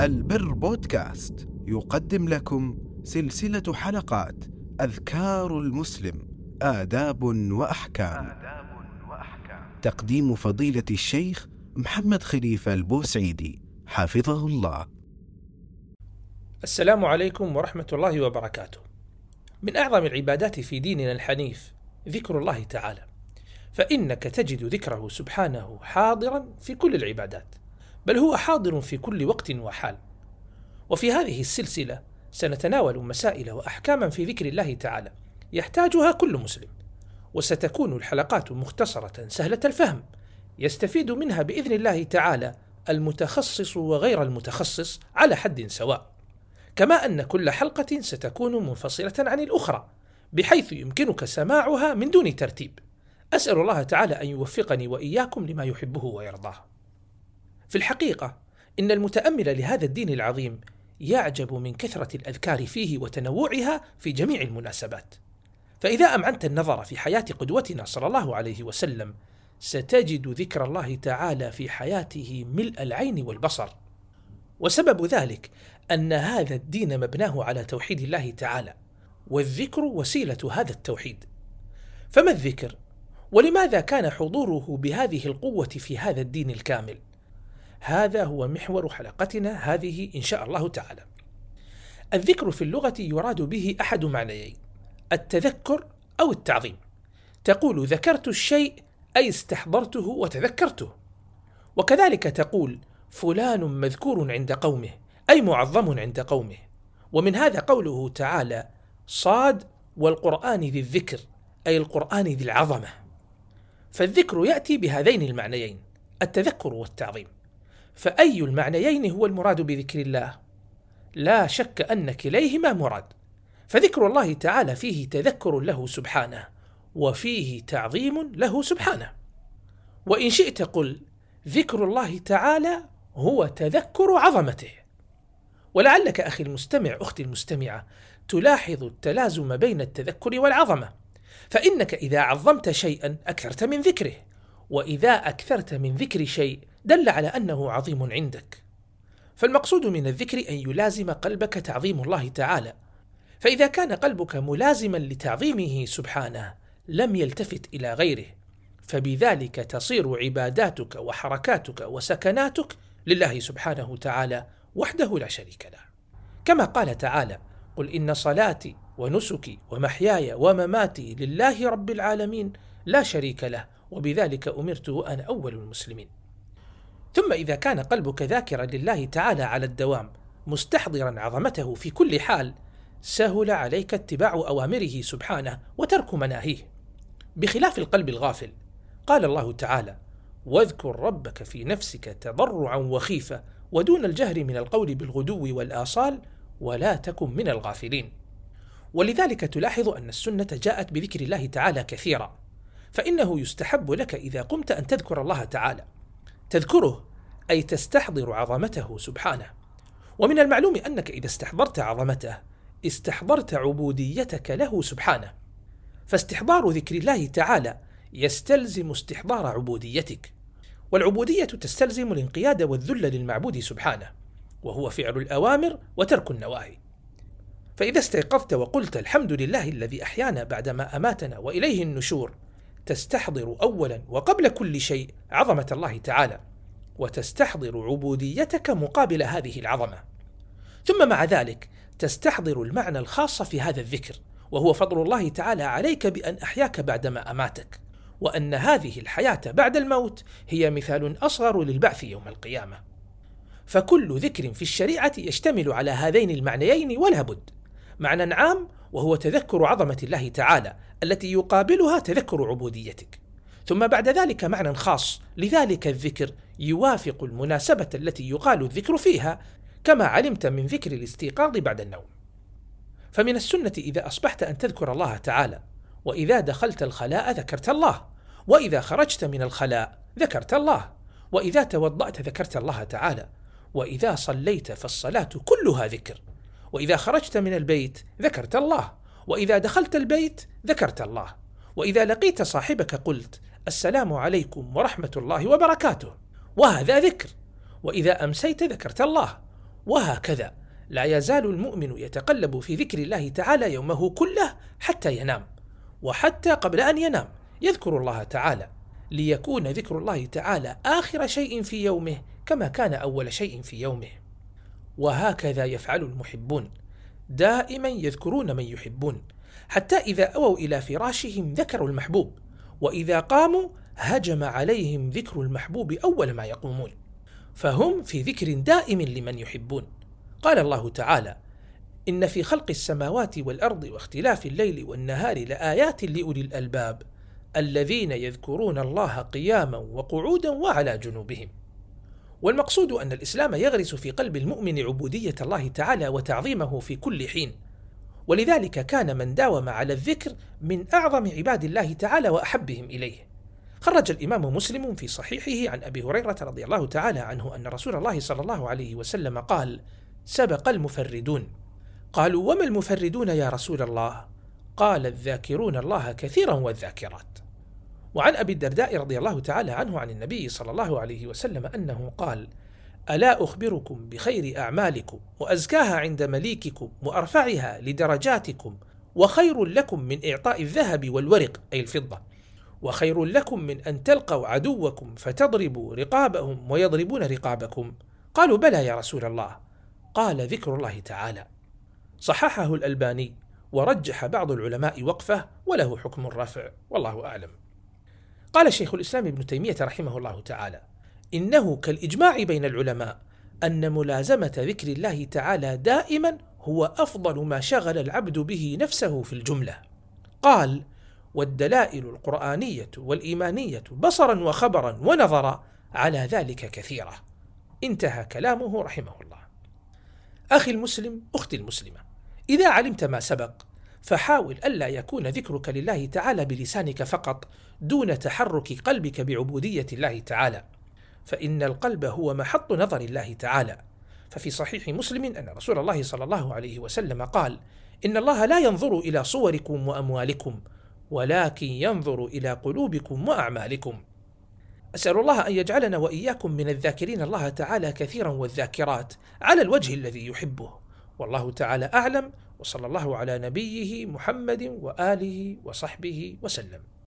البر بودكاست. يقدم لكم سلسلة حلقات أذكار المسلم آداب وأحكام. آداب وأحكام تقديم فضيلة الشيخ محمد خليفة البوسعيدي. حفظه الله. السلام عليكم ورحمة الله وبركاته. من أعظم العبادات في ديننا الحنيف ذكر الله تعالى، فإنك تجد ذكره سبحانه حاضرا في كل العبادات، بل هو حاضر في كل وقت وحال. وفي هذه السلسلة سنتناول مسائل وأحكاما في ذكر الله تعالى يحتاجها كل مسلم، وستكون الحلقات مختصرة سهلة الفهم، يستفيد منها بإذن الله تعالى المتخصص وغير المتخصص على حد سواء. كما أن كل حلقة ستكون منفصلة عن الأخرى بحيث يمكنك سماعها من دون ترتيب. أسأل الله تعالى أن يوفقني وإياكم لما يحبه ويرضاه. في الحقيقة إن المتأمل لهذا الدين العظيم يعجب من كثرة الأذكار فيه وتنوعها في جميع المناسبات. فإذا أمعنت النظر في حياة قدوتنا صلى الله عليه وسلم ستجد ذكر الله تعالى في حياته ملء العين والبصر. وسبب ذلك أن هذا الدين مبناه على توحيد الله تعالى والذكر وسيلة هذا التوحيد فما الذكر ولماذا كان حضوره بهذه القوة في هذا الدين الكامل هذا هو محور حلقتنا هذه إن شاء الله تعالى. الذكر في اللغة يراد به أحد معنيين التذكر أو التعظيم. تقول ذكرت الشيء أي استحضرته وتذكرته. وكذلك تقول فلان مذكور عند قومه أي معظم عند قومه. ومن هذا قوله تعالى صاد والقرآن ذي الذكر أي القرآن ذي العظمة. فالذكر يأتي بهذين المعنيين التذكر والتعظيم. فأي المعنيين هو المراد بذكر الله؟ لا شك أن كليهما مراد. فذكر الله تعالى فيه تذكر له سبحانه وفيه تعظيم له سبحانه. وإن شئت قل ذكر الله تعالى هو تذكر عظمته. ولعلك أخي المستمع أختي المستمعة تلاحظ التلازم بين التذكر والعظمة. فإنك إذا عظمت شيئا أكثرت من ذكره وإذا أكثرت من ذكر شيء دل على أنه عظيم عندك. فالمقصود من الذكر أن يلازم قلبك تعظيم الله تعالى. فإذا كان قلبك ملازما لتعظيمه سبحانه لم يلتفت إلى غيره. فبذلك تصير عباداتك وحركاتك وسكناتك لله سبحانه وتعالى وحده لا شريك له. كما قال تعالى قل إن صلاتي ونسكي ومحياي ومماتي لله رب العالمين لا شريك له وبذلك أمرت وأنا أول المسلمين. ثم إذا كان قلبك ذاكرا لله تعالى على الدوام مستحضرا عظمته في كل حال سهل عليك اتباع أوامره سبحانه وترك مناهيه. بخلاف القلب الغافل قال الله تعالى واذكر ربك في نفسك تضرعا وخيفة ودون الجهر من القول بالغدو والآصال ولا تكن من الغافلين. ولذلك تلاحظ أن السنة جاءت بذكر الله تعالى كثيرا فإنه يستحب لك إذا قمت أن تذكر الله تعالى. تذكره أي تستحضر عظمته سبحانه. ومن المعلوم أنك إذا استحضرت عظمته استحضرت عبوديتك له سبحانه. فاستحضار ذكر الله تعالى يستلزم استحضار عبوديتك. والعبودية تستلزم الانقياد والذل للمعبود سبحانه وهو فعل الأوامر وترك النواهي. فإذا استيقظت وقلت الحمد لله الذي أحيانا بعدما أماتنا وإليه النشور تستحضر أولا وقبل كل شيء عظمة الله تعالى وتستحضر عبوديتك مقابل هذه العظمة ثم مع ذلك تستحضر المعنى الخاص في هذا الذكر وهو فضل الله تعالى عليك بأن أحياك بعدما أماتك وأن هذه الحياة بعد الموت هي مثال أصغر للبعث يوم القيامة. فكل ذكر في الشريعة يشتمل على هذين المعنيين ولا بد. معنى عام وهو تذكر عظمة الله تعالى التي يقابلها تذكر عبوديتك. ثم بعد ذلك معنى خاص لذلك الذكر يوافق المناسبة التي يقال الذكر فيها كما علمت من ذكر الاستيقاظ بعد النوم. فمن السنة إذا أصبحت أن تذكر الله تعالى وإذا دخلت الخلاء ذكرت الله وإذا خرجت من الخلاء ذكرت الله وإذا توضأت ذكرت الله تعالى وإذا صليت فالصلاة كلها ذكر وإذا خرجت من البيت ذكرت الله. وإذا دخلت البيت ذكرت الله. وإذا لقيت صاحبك قلت السلام عليكم ورحمة الله وبركاته. وهذا ذكر. وإذا أمسيت ذكرت الله. وهكذا. لا يزال المؤمن يتقلب في ذكر الله تعالى يومه كله حتى ينام. وحتى قبل أن ينام. يذكر الله تعالى. ليكون ذكر الله تعالى آخر شيء في يومه كما كان أول شيء في يومه. وهكذا يفعل المحبون. دائما يذكرون من يحبون. حتى إذا أووا إلى فراشهم ذكروا المحبوب. وإذا قاموا هجم عليهم ذكر المحبوب أول ما يقومون. فهم في ذكر دائم لمن يحبون. قال الله تعالى إن في خلق السماوات والأرض واختلاف الليل والنهار لآيات لأولي الألباب الذين يذكرون الله قياما وقعودا وعلى جنوبهم. والمقصود أن الإسلام يغرس في قلب المؤمن عبودية الله تعالى وتعظيمه في كل حين. ولذلك كان من داوم على الذكر من أعظم عباد الله تعالى وأحبهم إليه. خرج الإمام مسلم في صحيحه عن أبي هريرة رضي الله تعالى عنه أن رسول الله صلى الله عليه وسلم قال سبق المفردون قالوا وما المفردون يا رسول الله؟ قال الذاكرون الله كثيرا والذاكرات وعن أبي الدرداء رضي الله تعالى عنه عن النبي صلى الله عليه وسلم أنه قال ألا أخبركم بخير أعمالكم وأزكاها عند مليككم وأرفعها لدرجاتكم وخير لكم من إعطاء الذهب والورق أي الفضة وخير لكم من أن تلقوا عدوكم فتضربوا رقابهم ويضربون رقابكم قالوا بلى يا رسول الله قال ذكر الله تعالى صححه الألباني ورجح بعض العلماء وقفه وله حكم الرفع والله أعلم قال شيخ الإسلام ابن تيمية رحمه الله تعالى إنه كالإجماع بين العلماء أن ملازمة ذكر الله تعالى دائما هو أفضل ما شغل العبد به نفسه في الجملة. قال والدلائل القرآنية والإيمانية بصرا وخبرا ونظرا على ذلك كثيرة. انتهى كلامه رحمه الله. أخي المسلم أختي المسلمة إذا علمت ما سبق فحاول ألا يكون ذكرك لله تعالى بلسانك فقط دون تحرك قلبك بعبودية الله تعالى. فإن القلب هو محط نظر الله تعالى. ففي صحيح مسلم أن رسول الله صلى الله عليه وسلم قال إن الله لا ينظر إلى صوركم وأموالكم ولكن ينظر إلى قلوبكم وأعمالكم. أسأل الله أن يجعلنا وإياكم من الذاكرين الله تعالى كثيرا والذاكرات على الوجه الذي يحبه. والله تعالى أعلم وصلى الله على نبيه محمد وآله وصحبه وسلم.